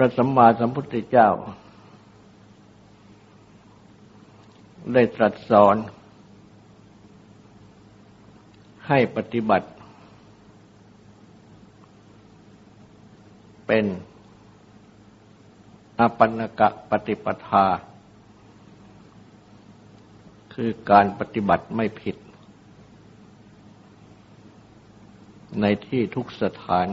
ระสัมมาสัมพุทธเจ้า ได้ตรัสสอน ให้ปฏิบัติ เป็นอปันกะปฏิปทา คือการปฏิบัติไม่ผิด ในที่ทุกสถาน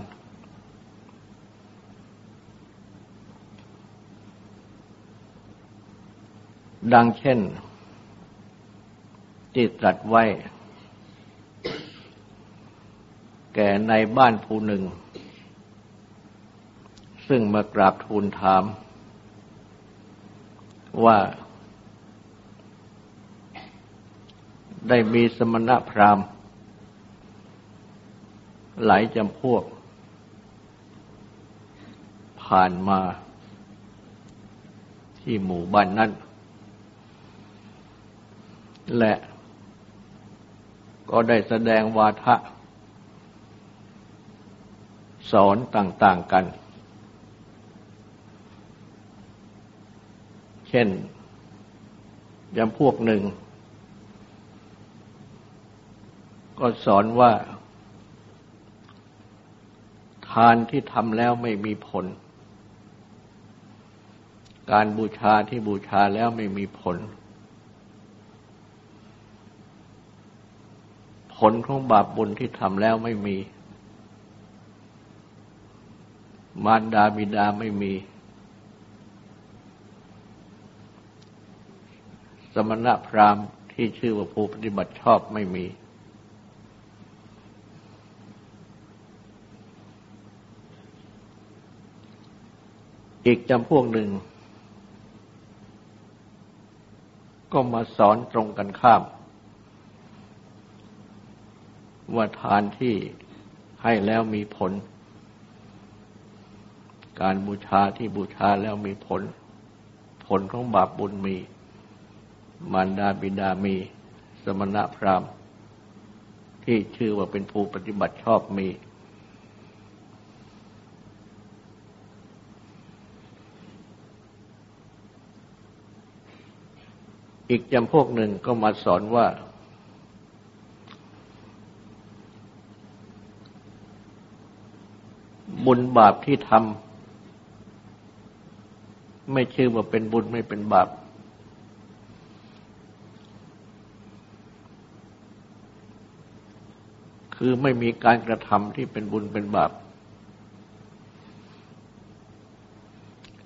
ดังเช่นที่ตรัสไว้ แก่ในบ้านผู้หนึ่ง ซึ่งมากราบทูลถาม ว่า ได้มีสมณพราหมณ์หลายจำพวก ผ่านมาที่หมู่บ้านนั้น และ ก็ได้แสดงวาทะ สอนต่างๆกัน เช่นยำพวกหนึ่ง ก็สอนว่า ทานที่ทำแล้วไม่มีผล การบูชาที่บูชาแล้วไม่มีผล ผลของบาปบุญที่ทำแล้วไม่มี มารดาบิดาไม่มี สมณะพราหมณ์ที่ชื่อว่าผู้ปฏิบัติชอบไม่มี อีกจำพวกหนึ่ง ก็มาสอนตรงกันข้าม ว่าทานที่ให้แล้วมีผล การบูชาที่บูชาแล้วมีผล ผลของบาปบุญมี มารดาบิดามี สมณะพราหมณ์ ที่ชื่อว่าเป็นผู้ปฏิบัติชอบมี อีกจำพวกหนึ่งก็มาสอนว่า บุญบาปที่ทำไม่ชื่อว่าเป็นบุญไม่เป็นบาป คือไม่มีการกระทำที่เป็นบุญเป็นบาป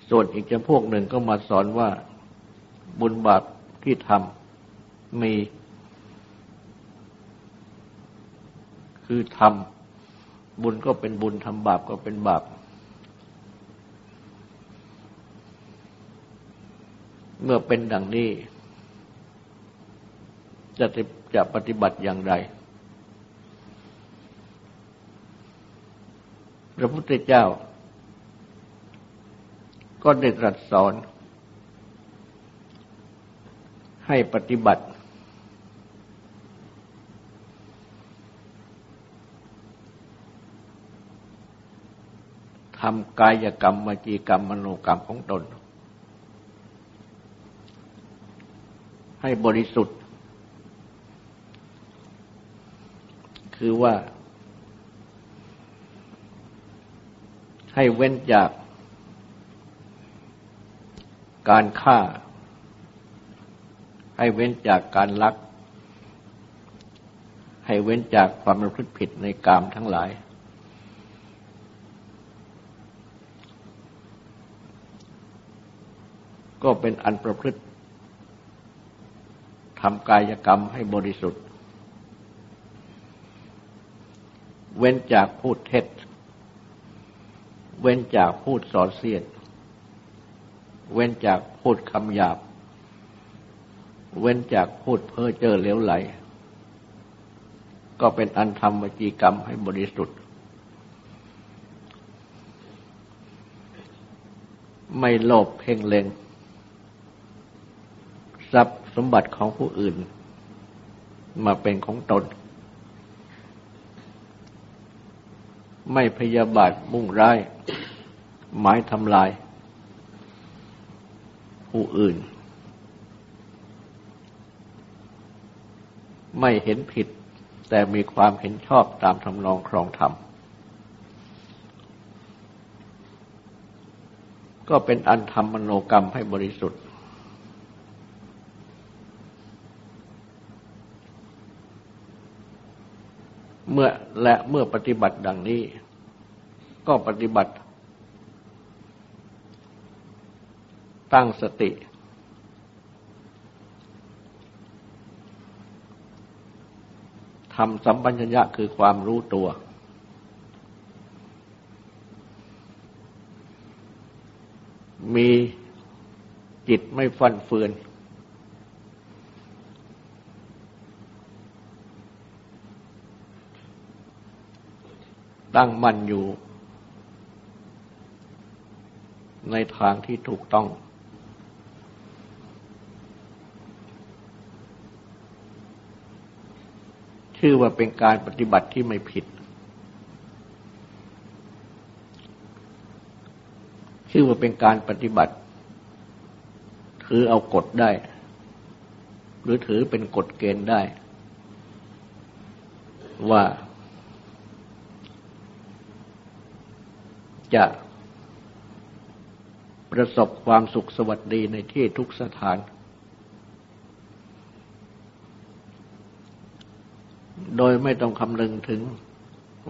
ส่วนอีกจำพวกหนึ่งก็มาสอนว่าบุญบาปที่ทำมี คือทำ บุญก็เป็นบุญทำบาปก็เป็นบาป เมื่อเป็นดังนี้ จะจะปฏิบัติอย่างไร พระพุทธเจ้า ก็ได้ตรัสสอน ให้ปฏิบัติทำกายกรรมวจีกรรมมโนกรรมของตน ให้บริสุทธิ์ คือว่า ให้เว้นจากการฆ่า ให้เว้นจากการลัก ให้เว้นจากความประพฤติผิดในกามทั้งหลาย ก็เป็นอันประพฤติทำกายกรรมให้บริสุทธิ์ เว้นจากพูดเท็จ เว้นจากพูดสอนเสียด เว้นจากพูดคำหยาบ เว้นจากพูดเพ้อเจ้อเลวไหล ก็เป็นอันทำวจีกรรมให้บริสุทธิ์ ไม่โลภเพ่งเล็ง ทรัพย์สมบัติของผู้อื่น มาเป็นของตน ไม่พยาบาทมุ่งร้าย หมายทำลาย ผู้อื่น ไม่เห็นผิด แต่มีความเห็นชอบตามทำนองครองธรรมก็เป็นอันทำมโนกรรมให้บริสุทธิ์ มื่อและเมื่อปฏิบัติดังนี้ ก็ปฏิบัติ ตั้งสติ ทำสัมปัญญะคือความรู้ตัว มีจิตไม่ฟันเฟือน ตั้งมั่นอยู่ ในทางที่ถูกต้อง ชื่อว่าเป็นการปฏิบัติที่ไม่ผิด ชื่อว่าเป็นการปฏิบัติ ถือเอากฎได้ หรือถือเป็นกฎเกณฑ์ได้ ว่า จะประสบความสุขสวัสดีในที่ทุกสถาน โดยไม่ต้องคำนึงถึง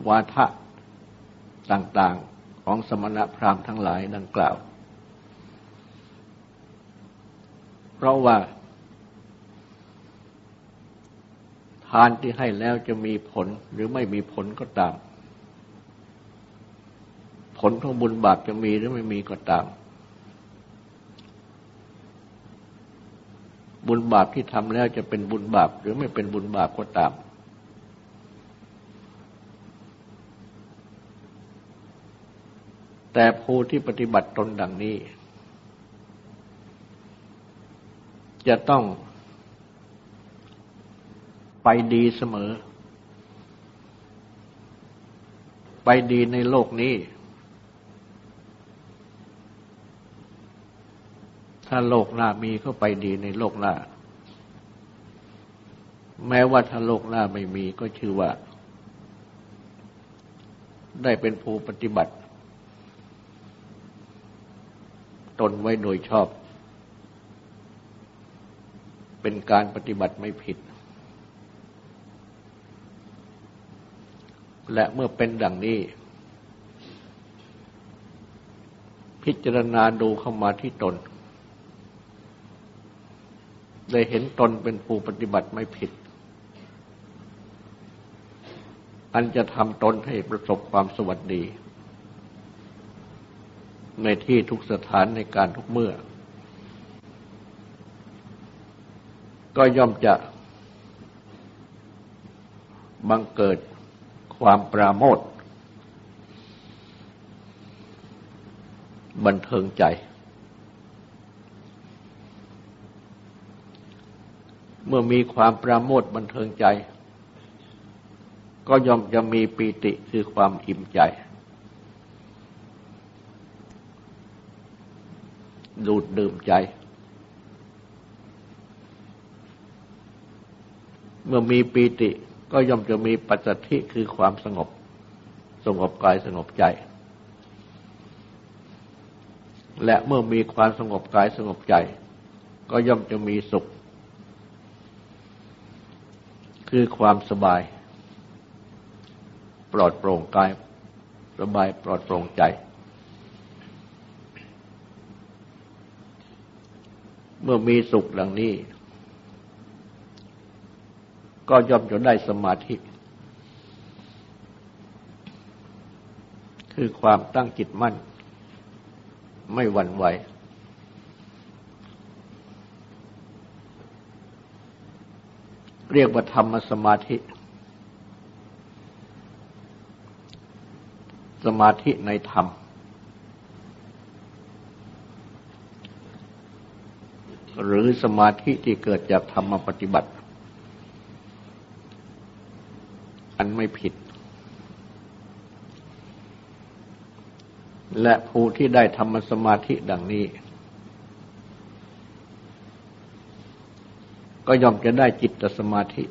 วาทะต่างๆของสมณพราหมณ์ทั้งหลายดังกล่าว เพราะว่า ทานที่ให้แล้วจะมีผลหรือไม่มีผลก็ตาม ผลของบุญบาปจะมีหรือไม่มีก็ตาม บุญบาปที่ทำแล้วจะเป็นบุญบาปหรือไม่เป็นบุญบาปก็ตาม แต่ผู้ที่ปฏิบัติตนดังนี้ จะต้องไปดีเสมอ ไปดีในโลกนี้ ถ้าโลกหน้ามีก็ไปดีในโลกหน้า แม้ว่าถ้าโลกหน้าไม่มีก็ชื่อว่า ได้เป็นผู้ปฏิบัติ ตนไว้โดยชอบ เป็นการปฏิบัติไม่ผิด และเมื่อเป็นดังนี้พิจารณาดูเข้ามาที่ตน ได้เห็นตนเป็นผู้ปฏิบัติไม่ผิด อันจะทำตนให้ประสบความสวัสดี ในที่ทุกสถานในการทุกเมื่อ ก็ย่อมจะบังเกิดความปราโมทบันเทิงใจ เมื่อมีความปราโมทบันเทิงใจ ก็ย่อมจะมีปีติคือความอิ่มใจ ดูดดื่มใจ เมื่อมีปีติก็ย่อมจะมีปัจจัติคือความสงบ สงบกายสงบใจ และเมื่อมีความสงบกายสงบใจ ก็ย่อมจะมีสุข คือความสบาย ปลอดโปร่งกาย สบายปลอดโปร่งใจ เมื่อมีสุขดังนี้ ก็ย่อมจะได้สมาธิ คือความตั้งจิตมั่น ไม่หวั่นไหว เรียกว่าธรรมสมาธิ สมาธิในธรรม หรือสมาธิที่เกิดจากธรรมปฏิบัติ อันไม่ผิด และผู้ที่ได้ธรรมสมาธิดังนี้ ก็ย่อมจะได้จิตตสมาธิ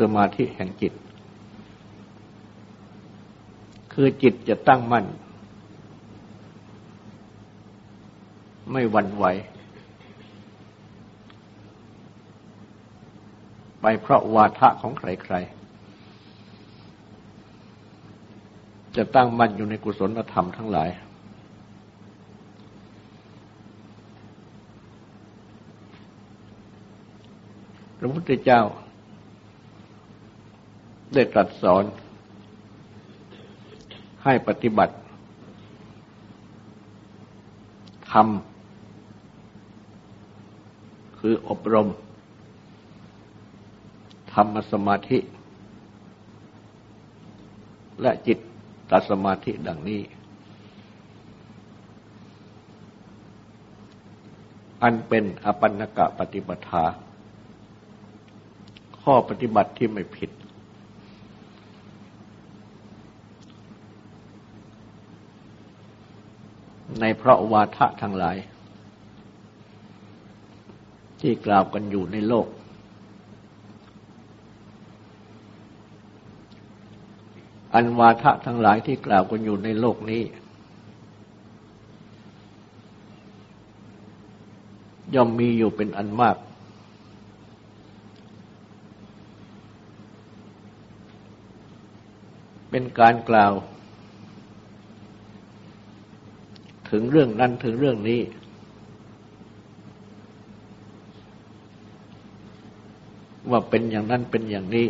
สมาธิแห่งจิต คือจิตจะตั้งมั่น ไม่หวั่นไหว ไปเพราะวาทะของใครๆ จะตั้งมั่นอยู่ในกุศลธรรมทั้งหลาย พระพุทธเจ้า ได้ตรัสสอน ให้ปฏิบัติทำคืออบรม ธรรมสมาธิ และจิตตสมาธิดังนี้ อันเป็นอปันนกะปฏิปทา ข้อปฏิบัติที่ไม่ผิด ในพระวาทะทั้งหลาย ที่กล่าวกันอยู่ในโลก อันวาทะทั้งหลายที่กล่าวกันอยู่ในโลกนี้ ย่อมมีอยู่เป็นอันมาก เป็นการกล่าว ถึงเรื่องนั้นถึงเรื่องนี้ ว่าเป็นอย่างนั้นเป็นอย่างนี้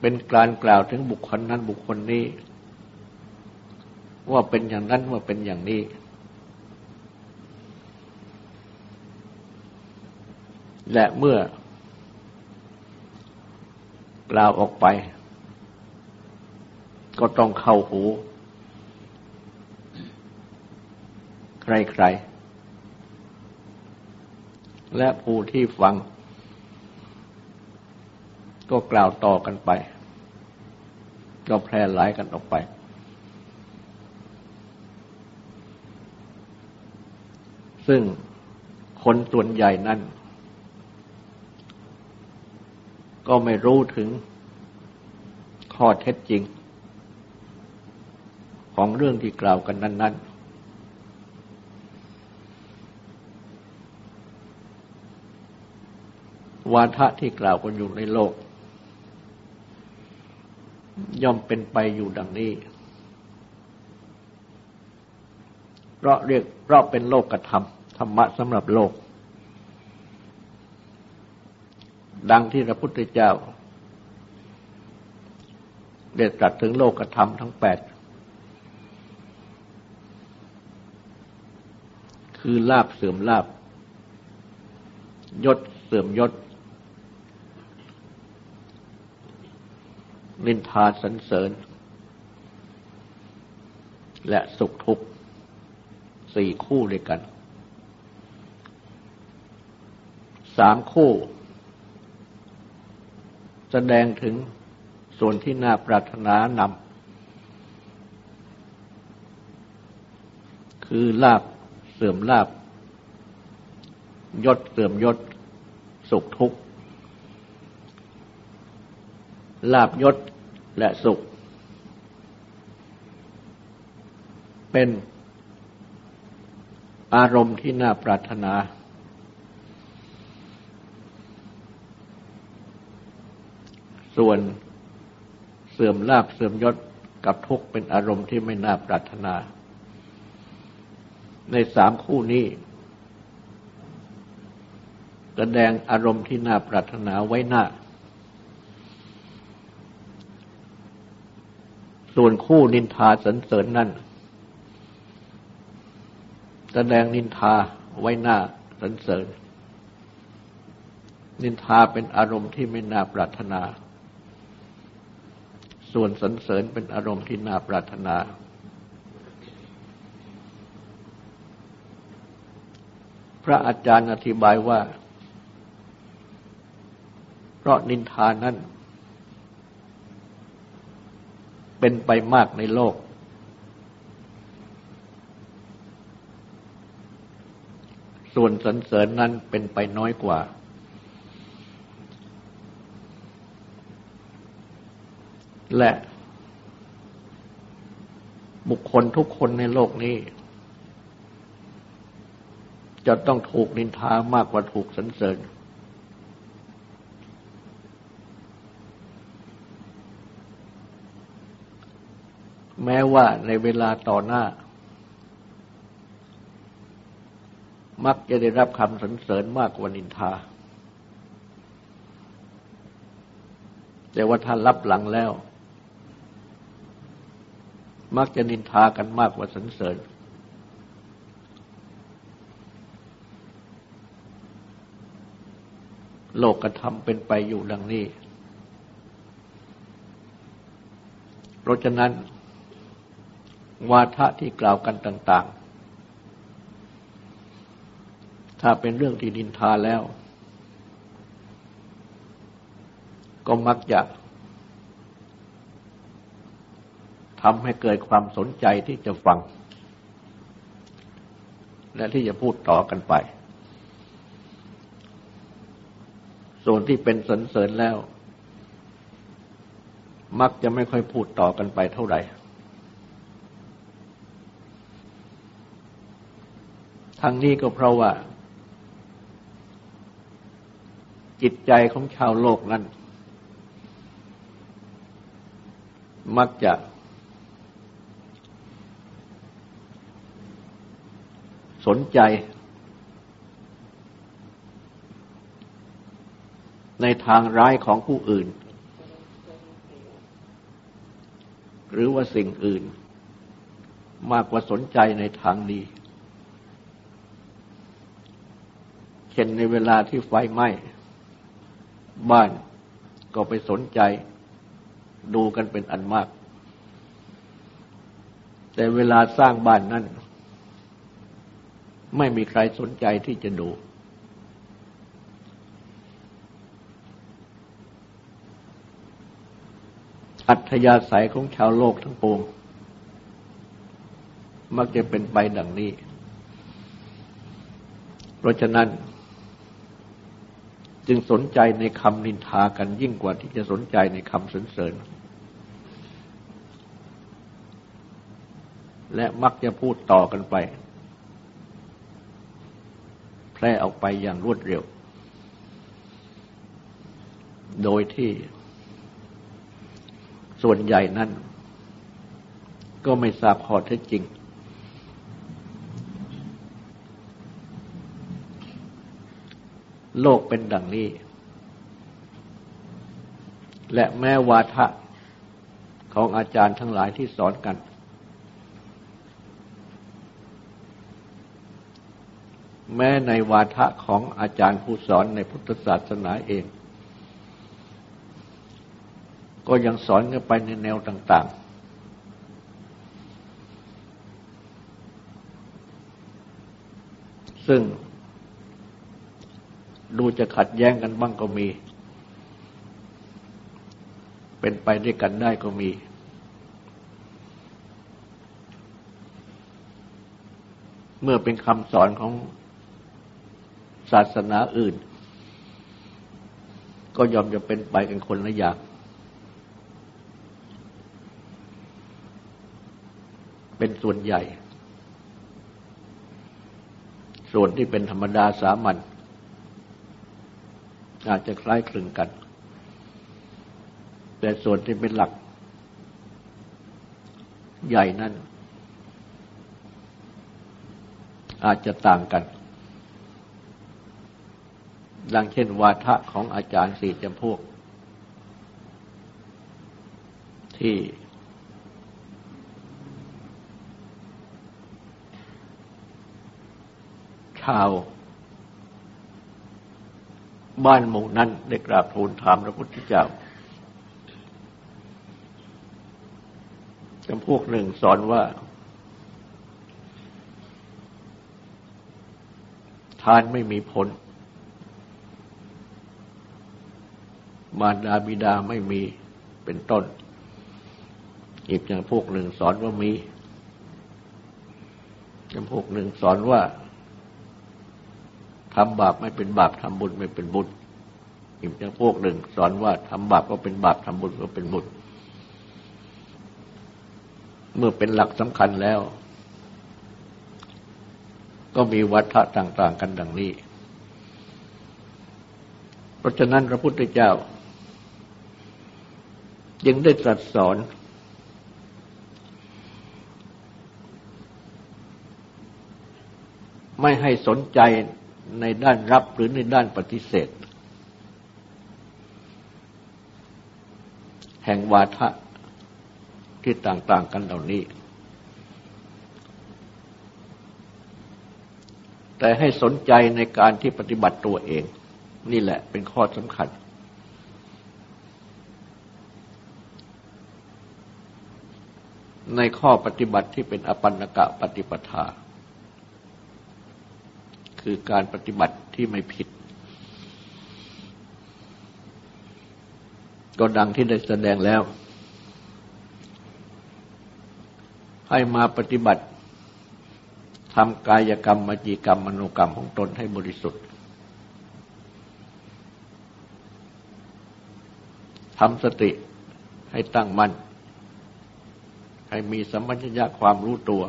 เป็นการกล่าวถึงบุคคลนั้นบุคคลนี้ ว่าเป็นอย่างนั้นว่าเป็นอย่างนี้และเมื่อ กล่าวออกไป ก็ต้องเข้าหู ใครๆ และผู้ที่ฟัง ก็กล่าวต่อกันไป ก็แพร่หลายกันออกไป ซึ่งคนส่วนใหญ่นั้น ก็ไม่รู้ถึงข้อเท็จจริง ของเรื่องที่กล่าวกันนั้น ๆวาทะที่กล่าวกันอยู่ในโลก ย่อมเป็นไปอยู่ดังนี้ เพราะเรียกเพราะเป็นโลกกระทำธรรมะสำหรับโลก ดังที่พระพุทธเจ้า ได้ตรัสถึงโลกกระทำทั้งแปด คือลาบเสื่อมลาบ ยศเสื่อมยศ นินทาสรรเสริญ และสุขทุกข์สี่คู่ด้วยกัน สามคู่ แสดงถึงส่วนที่น่าปรารถนานำคือลาบเสื่อมลาบยศเสื่อมยศสุขทุกข์ลาบยศและสุข เป็นอารมณ์ที่น่าปรารถนา ส่วนเสื่อมลาบเสื่อมยศกับทุกข์เป็นอารมณ์ที่ไม่น่าปรารถนา ในสามคู่นี้ แสดงอารมณ์ที่น่าปรารถนาไว้หน้า ส่วนคู่นินทาสรรเสริญนั่น แสดงนินทาไว้หน้าสรรเสริญ นินทาเป็นอารมณ์ที่ไม่น่าปรารถนา ส่วนสรรเสริญเป็นอารมณ์ที่น่าปรารถนา พระอาจารย์อธิบายว่า เพราะนินทานั้น เป็นไปมากในโลก ส่วนสรรเสริญนั้นเป็นไปน้อยกว่า และ บุคคลทุกคนในโลกนี้ จะต้องถูกนินทามากกว่าถูกสรรเสริญ แม้ว่าในเวลาต่อหน้า มักจะได้รับคำสรรเสริญมากกว่านินทาแต่ว่าท่านรับหลังแล้ว มักจะนินทากันมากกว่าสรรเสริญ โลกกระทำเป็นไปอยู่ดังนี้ เพราะฉะนั้น วาทะที่กล่าวกันต่าง ๆ ถ้าเป็นเรื่องที่ดินทาแล้ว ก็มักจะ ทำให้เกิดความสนใจที่จะฟัง และที่จะพูดต่อกันไป ส่วนที่เป็นสนเสริญแล้ว มักจะไม่ค่อยพูดต่อกันไปเท่าไหร่ ทั้งนี้ก็เพราะว่า จิตใจของชาวโลกนั้น มักจะ นใจ ในทางร้ายของผู้อื่น หรือว่าสิ่งอื่น มากกว่าสนใจในทางดี เช่นในเวลาที่ไฟไหม้ บ้านก็ไปสนใจ ดูกันเป็นอันมาก แต่เวลาสร้างบ้านนั้น ไม่มีใครสนใจที่จะดู อัธยาศัยของชาวโลกทั้งปวง มักจะเป็นไปดังนี้ เพราะฉะนั้น จึงสนใจในคำนินทากันยิ่งกว่าที่จะสนใจในคำสรรเสริญและมักจะพูดต่อกันไป แพร่ออกไปอย่างรวดเร็ว โดยที่ส่วนใหญ่นั้น ก็ไม่ทราบข้อเท็จจริง โลกเป็นดังนี้ และแม้วาทะของอาจารย์ทั้งหลายที่สอนกัน แม้ในวาทะของอาจารย์ผู้สอนในพุทธศาสนาเอง ก็ยังสอนกันไปในแนวต่าง ๆ ซึ่งดูจะขัดแย้งกันบ้างก็มี เป็นไปด้วยกันได้ก็มีเมื่อเป็นคำสอนของ ศาสนาอื่น ก็ยอมจะเป็นไปกันคนละอย่างเป็นส่วนใหญ่ ส่วนที่เป็นธรรมดาสามัญอาจจะคล้ายคลึงกัน แต่ส่วนที่เป็นหลัก ใหญ่นั้นอาจจะต่างกัน ดังเช่นวาทะของอาจารย์สี่จำพวก ที่ ชาว บ้านหมู่นั้นได้กราบทูลถามพระพุทธเจ้าจำพวกหนึ่งสอนว่าทานไม่มีผล มารดาบิดาไม่มีเป็นต้น อีกอย่างพวกหนึ่งสอนว่ามีจำพวกหนึ่งสอนว่าทำบาปไม่เป็นบาปทำบุญไม่เป็นบุญอีกอย่างพวกหนึ่งสอนว่าทำบาปก็เป็นบาปทำบุญก็เป็นบุญเมื่อเป็นหลักสำคัญแล้ว ก็มีวัฒะต่าง ๆ กันดังนี้ เพราะฉะนั้นพระพุทธเจ้า ยังได้ตรัสสอน ไม่ให้สนใจในด้านรับหรือในด้านปฏิเสธ แห่งวาทะที่ต่าง ๆ กันเหล่านี้ แต่ให้สนใจในการที่ปฏิบัติตัวเอง นี่แหละเป็นข้อสำคัญ ในข้อปฏิบัติที่เป็นอปันนกะปฏิปทา คือการปฏิบัติที่ไม่ผิด ก็ดังที่ได้แสดงแล้ว ให้มาปฏิบัติทำกายกรรมมจีกรรมมโนกรรมของตนให้บริสุทธิ์ทำสติให้ตั้งมั่น ให้มีสัมมัญญะความรู้ตัว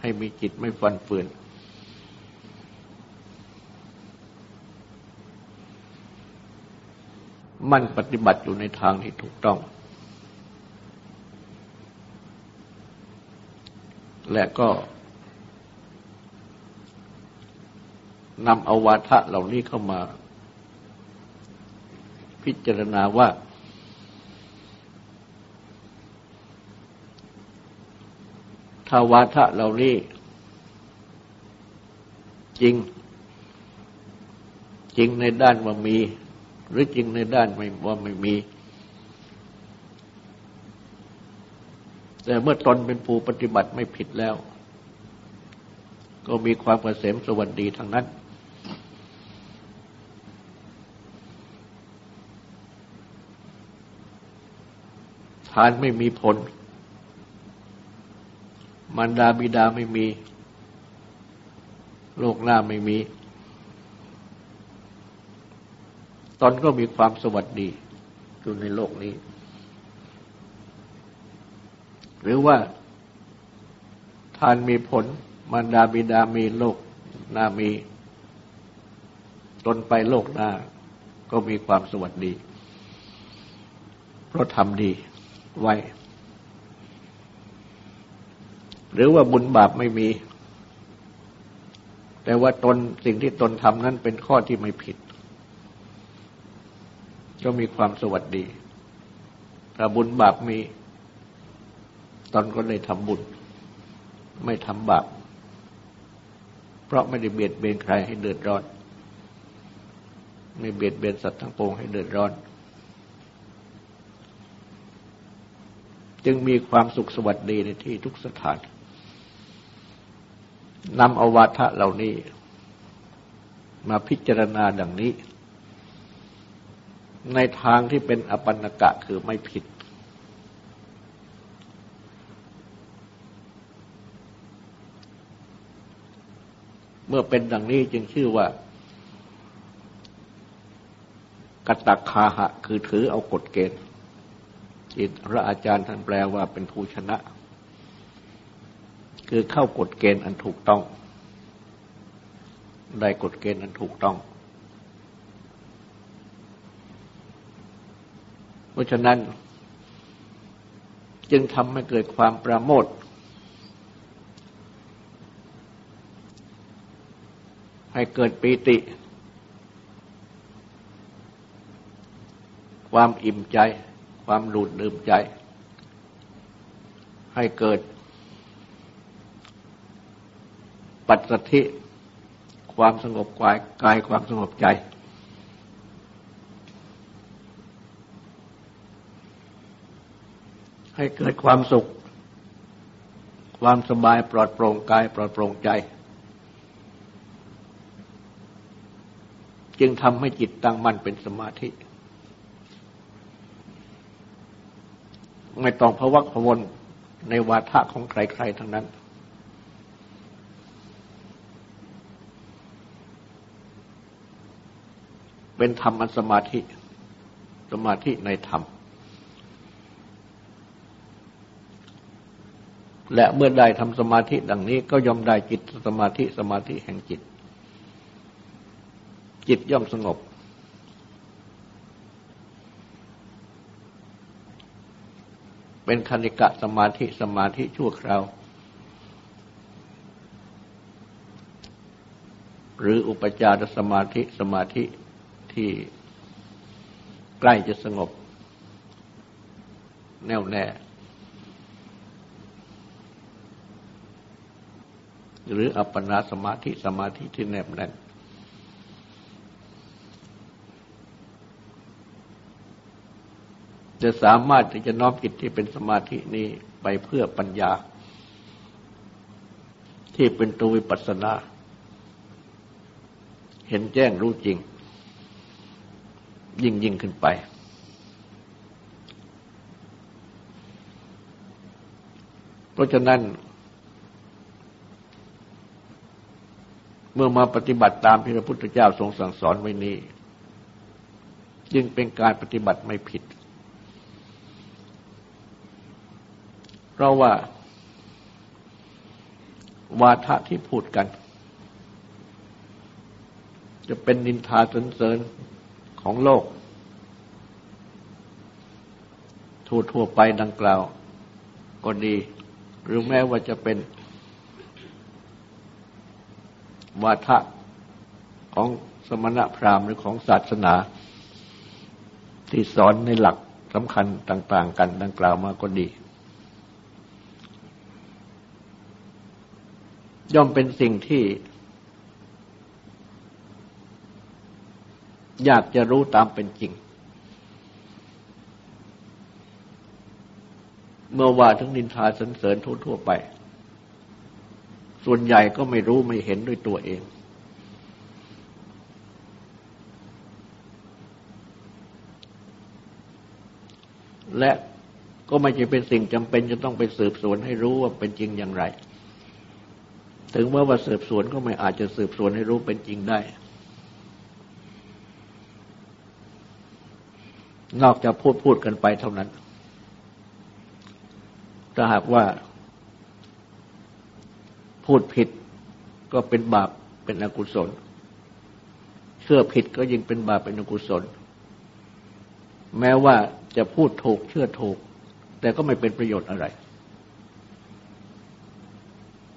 ให้มีจิตไม่ฟันเฟือน มั่นปฏิบัติอยู่ในทางที่ถูกต้อง และก็นำเอาวาทะเหล่านี้เข้ามา พิจารณาว่า ถ้าวาทะเหล่านี้จริง จริงในด้านว่ามี หรือจริงในด้านไม่ว่าไม่มี แต่เมื่อตนเป็นผู้ปฏิบัติไม่ผิดแล้ว ก็มีความเกษมสวัสดีทั้งนั้น ทานไม่มีผล มารดาบิดาไม่มี โลกหน้าไม่มีตนก็มีความสวัสดีอยู่ในโลกนี้ หรือว่าทานมีผลมารดาบิดามีโลกหน้ามี ตนไปโลกหน้า ก็มีความสวัสดี เพราะทำดีไว้ หรือว่าบุญบาปไม่มี แต่ว่าตนสิ่งที่ตนทำนั้นเป็นข้อที่ไม่ผิด ก็มีความสวัสดี ถ้าบุญบาปมี ตนก็ได้ทำบุญ ไม่ทำบาป เพราะไม่ได้เบียดเบียนใครให้เดือดร้อนไม่เบียดเบียนสัตว์ทั้งปวงให้เดือดร้อน จึงมีความสุขสวัสดีในที่ทุกสถาน นำอวาทะเหล่านี้ มาพิจารณาดังนี้ ในทางที่เป็นอปันนกะคือไม่ผิด เมื่อเป็นดังนี้จึงชื่อว่ากตักคาหะ คือถือเอากฎเกณฑ์ที่พระอาจารย์ท่านแปลว่าเป็นผู้ชนะ คือเข้ากฎเกณฑ์อันถูกต้อง ได้กฎเกณฑ์อันถูกต้อง เพราะฉะนั้น จึงทำให้เกิดความประโมทให้เกิดปีติ ความอิ่มใจ ความหลุดลืมใจ ให้เกิด ปัจสัทธิความสงบกายกายความสงบใจ ให้เกิดความสุข ความสบายปลอดโปร่งกายปลอดโปร่งใจ จึงทำให้จิตตั้งมั่นเป็นสมาธิ ไม่ต้องพวักพวนในวาทะของใครๆทั้งนั้น เป็นธรรมอันสมาธิ สมาธิในธรรม และเมื่อได้ทำสมาธิดังนี้ก็ยอมได้จิตสมาธิสมาธิแห่งจิต จิตย่อมสงบ เป็นคณิกะสมาธิสมาธิชั่วคราวหรืออุปจารสมาธิสมาธิ ที่ใกล้จะสงบ แน่วแน่ หรืออัปปนาสมาธิสมาธิที่แนบแน่นจะสามารถที่จะน้อมจิตที่เป็นสมาธินี้ไปเพื่อปัญญา ที่เป็นตัววิปัสสนา เห็นแจ้งรู้จริง ยิ่งยิ่งขึ้นไป เพราะฉะนั้น เมื่อมาปฏิบัติตามที่พระพุทธเจ้าทรงสั่งสอนไว้นี้จึงเป็นการปฏิบัติไม่ผิด เพราะว่า วาทะที่พูดกัน จะเป็นนินทาสนเสริญ ของโลก ทั่วทั่วไปดังกล่าวก็ดี หรือแม้ว่าจะเป็นวาทะของสมณะพราหมณ์หรือของศาสนา ที่สอนในหลักสำคัญต่าง ๆ กันดังกล่าวมาก็ดี ย่อมเป็นสิ่งที่ อยากจะรู้ตามเป็นจริง เมื่อว่าทั้งนินทาสรรเสริญทั่วๆไป ส่วนใหญ่ก็ไม่รู้ไม่เห็นด้วยตัวเอง และก็ไม่ใช่เป็นสิ่งจำเป็นจะต้องไปสืบสวนให้รู้ว่าเป็นจริงอย่างไร ถึงแม้ว่าสืบสวนก็ไม่อาจจะสืบสวนให้รู้เป็นจริงได้ นอกจากพูดพูดกันไปเท่านั้น ถ้าหากว่า พูดผิดก็เป็นบาปเป็นอกุศล เชื่อผิดก็ยิ่งเป็นบาปเป็นอกุศล แม้ว่าจะพูดถูกเชื่อถูก แต่ก็ไม่เป็นประโยชน์อะไร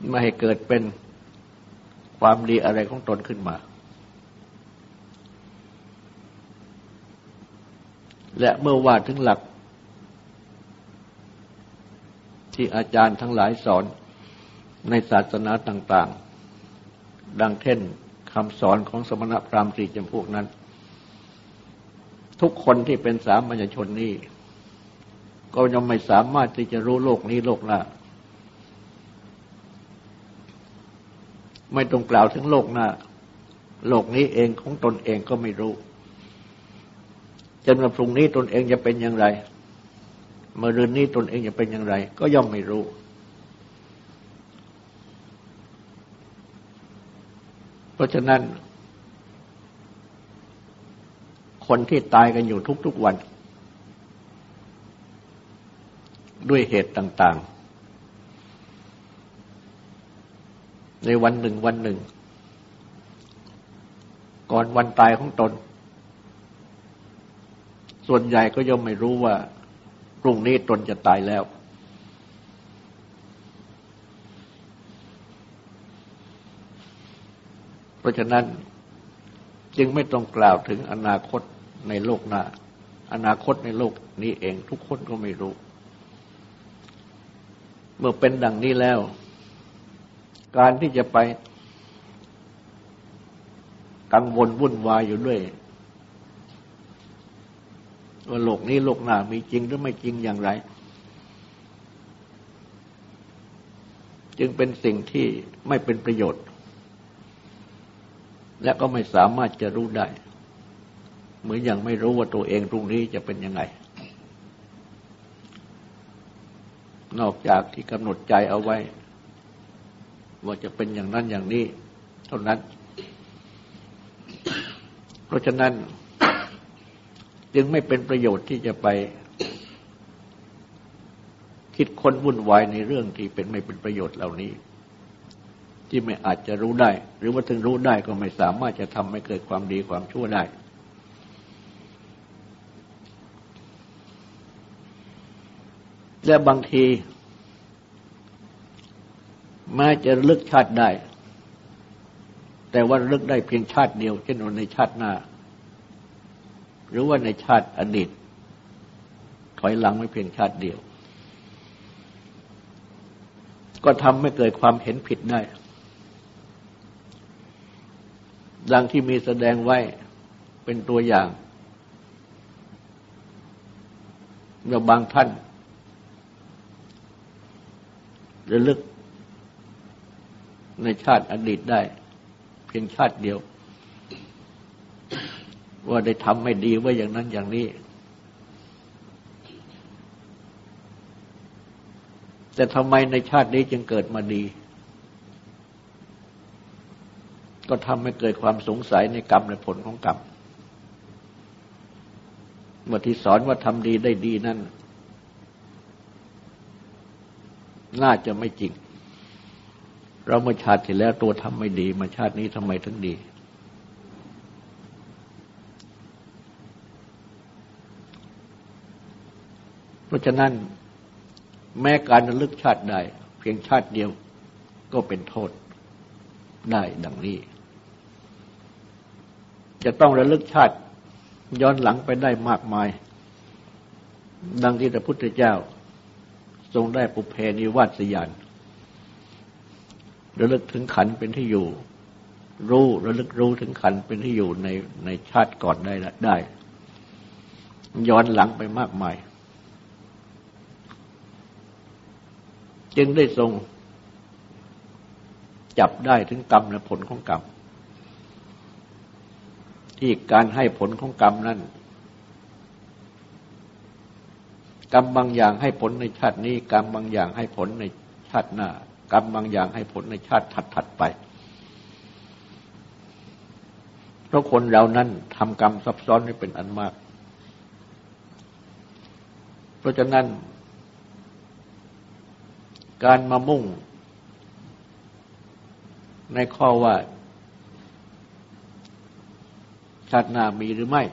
ไม่ให้เกิดเป็นความดีอะไรของตนขึ้นมา และเมื่อว่าถึงหลัก ที่อาจารย์ทั้งหลายสอนในศาสนาต่าง ๆ ดังเช่นคำสอนของสมณพราหมณ์สี่จำพวกนั้น ทุกคนที่เป็นสามัญชนนี้ก็ยังไม่สามารถที่จะรู้โลกนี้โลกหน้า ไม่ต้องกล่าวถึงโลกหน้า โลกนี้เองของตนเองก็ไม่รู้ จนวันพรุ่งนี้ตนเองจะเป็นอย่างไร เมื่อรือนนี้ตนเองจะเป็นอย่างไร ก็ย่อมไม่รู้ เพราะฉะนั้น คนที่ตายกันอยู่ทุกๆวัน ด้วยเหตุต่าง ๆ ในวันหนึ่งวันหนึ่ง ก่อนวันตายของตน ส่วนใหญ่ก็ย่อมไม่รู้ว่าพรุ่งนี้ตนจะตายแล้ว เพราะฉะนั้นจึงไม่ต้องกล่าวถึงอนาคตในโลกหน้า อนาคตในโลกนี้เองทุกคนก็ไม่รู้ เมื่อเป็นดังนี้แล้ว การที่จะไปกังวลวุ่นวายอยู่ด้วย ว่าโลกนี้โลกหน้ามีจริงหรือไม่จริงอย่างไร จึงเป็นสิ่งที่ไม่เป็นประโยชน์ และก็ไม่สามารถจะรู้ได้ เหมือนอย่างไม่รู้ว่าตัวเองตรงนี้จะเป็นยังไง นอกจากที่กำหนดใจเอาไว้ ว่าจะเป็นอย่างนั้นอย่างนี้ เท่านั้น เพราะฉะนั้น จึงไม่เป็นประโยชน์ที่จะไป คิดค้นวุ่นวายในเรื่องที่เป็นไม่เป็นประโยชน์เหล่านี้ ที่ไม่อาจจะรู้ได้ หรือว่าถึงรู้ได้ก็ไม่สามารถจะทำให้เกิดความดีความชั่วได้ และบางทีแม้จะลึกชาติได้ แต่ว่าลึกได้เพียงชาติเดียว เช่นในชาติหน้า หรือว่าในชาติอดีตถอยหลังไม่เพียงชาติเดียว ก็ทำให้เกิดความเห็นผิดได้ ดังที่มีแสดงไว้เป็นตัวอย่างเมื่อบางท่านระลึกในชาติอดีตได้ เพียงชาติเดียว ว่าได้ทำไม่ดีว่าอย่างนั้นอย่างนี้ แต่ทำไมในชาตินี้จึงเกิดมาดี ก็ทำให้เกิดความสงสัยในกรรมในผลของกรรมเมื่อที่สอนว่าทำดีได้ดีนั่น น่าจะไม่จริง เราเมื่อชาติที่แล้วตัวทำไม่ดี มาชาตินี้ทำไมถึงดี เพราะฉะนั้นแม้การระลึกชาติใดเพียงชาติเดียวก็เป็นโทษได้ดังนี้ จะต้องระลึกชาติย้อนหลังไปได้มากมาย ดังที่พระพุทธเจ้า ทรงได้ปุเพนิวาสยานระลึกถึงขันเป็นที่อยู่ รู้ระลึกรู้ถึงขันเป็นที่อยู่ในในชาติก่อนได้ได้ ย้อนหลังไปมากมาย จึงได้ทรงจับได้ถึงกรรมและผลของกรรม ที่การให้ผลของกรรมนั้นกรรมบางอย่างให้ผลในชาตินี้ กรรมบางอย่างให้ผลในชาติหน้ากรรมบางอย่างให้ผลในชาติถัดๆไป เพราะคนเรานั้นทำกรรมซับซ้อนไม่เป็นอันมาก เพราะฉะนั้น การมามุ่ง ในข้อว่าชาติหน้ามีหรือไม่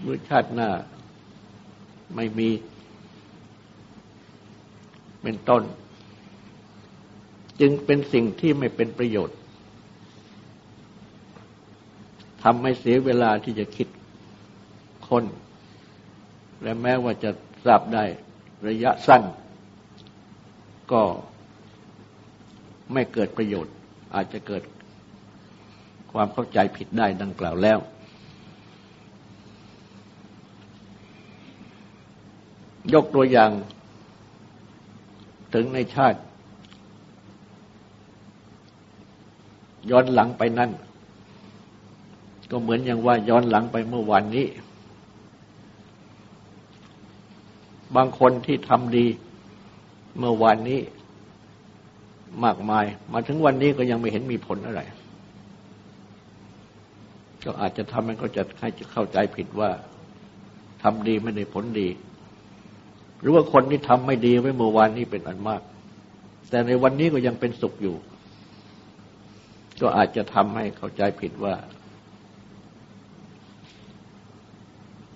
เมื่อชาติหน้าไม่มี เป็นต้น จึงเป็นสิ่งที่ไม่เป็นประโยชน์ทำให้เสียเวลาที่จะคิดคน และแม้ว่าจะทราบได้ระยะสั้น ก็ไม่เกิดประโยชน์ อาจจะเกิดความเข้าใจผิดได้ดังกล่าวแล้ว ยกตัวอย่างถึงในชาติ ย้อนหลังไปนั่น ก็เหมือนอย่างว่าย้อนหลังไปเมื่อวันนี้ บางคนที่ทำดี เมื่อวานนี้มากมาย มาถึงวันนี้ก็ยังไม่เห็นมีผลอะไร ก็อาจจะทำให้เขาจะให้เข้าใจผิดว่าทำดีไม่ได้ผลดี หรือว่าคนที่ทำไม่ดีไว้เมื่อวานนี้เป็นอันมาก แต่ในวันนี้ก็ยังเป็นสุขอยู่ ก็อาจจะทำให้เข้าใจผิดว่า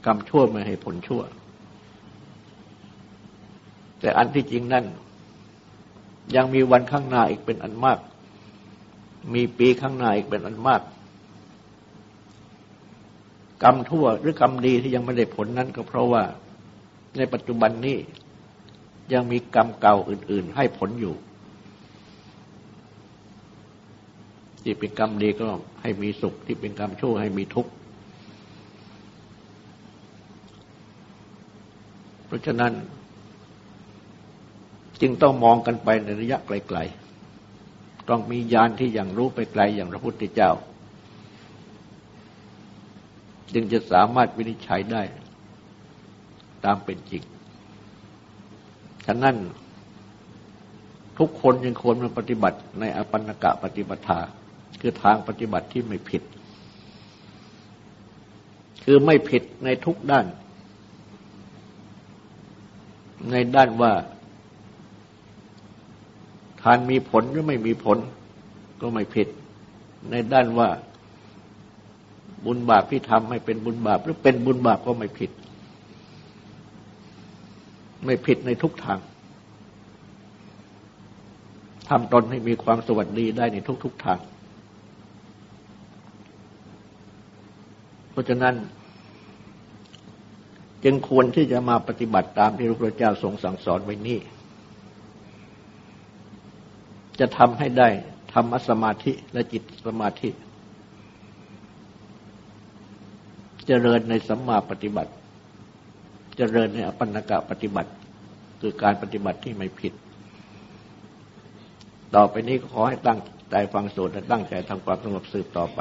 กรรมชั่วไม่ให้ผลชั่ว แต่อันที่จริงนั่น ยังมีวันข้างหน้าอีกเป็นอันมาก มีปีข้างหน้าอีกเป็นอันมาก กรรมทั่วหรือกรรมดีที่ยังไม่ได้ผลนั้นก็เพราะว่าในปัจจุบันนี้ยังมีกรรมเก่าอื่น ๆ ให้ผลอยู่ ที่เป็นกรรมดีก็ให้มีสุข ที่เป็นกรรมชั่วให้มีทุกข์ เพราะฉะนั้น จึงต้องมองกันไปในระยะไกลๆ ต้องมีญาณที่อย่างรู้ไปไกลอย่างพระพุทธเจ้า จึงจะสามารถวินิจฉัยได้ ตามเป็นจริง ฉะนั้นทุกคนยังควรมาปฏิบัติในอปันนกะปฏิบัติคือทางปฏิบัติที่ไม่ผิด คือไม่ผิดในทุกด้าน ในด้านว่า ทานมีผลหรือไม่มีผลก็ไม่ผิด ในด้านว่าบุญบาปที่ทำให้เป็นบุญบาป หรือเป็นบุญบาปก็ไม่ผิด ไม่ผิดในทุกทางทำตนให้มีความสวัสดีได้ในทุกๆทาง เพราะฉะนั้น จึงควรที่จะมาปฏิบัติตามที่พระพุทธเจ้าทรงสั่งสอนไว้นี้ จะทำให้ได้ธรรมสมาธิและจิตสมาธิ เจริญในสัมมาปฏิบัติ เจริญในอปันนกะปฏิบัติ คือการปฏิบัติที่ไม่ผิด ต่อไปนี้ขอให้ตั้งใจฟังสวดและตั้งใจทำความสงบสืบต่อไป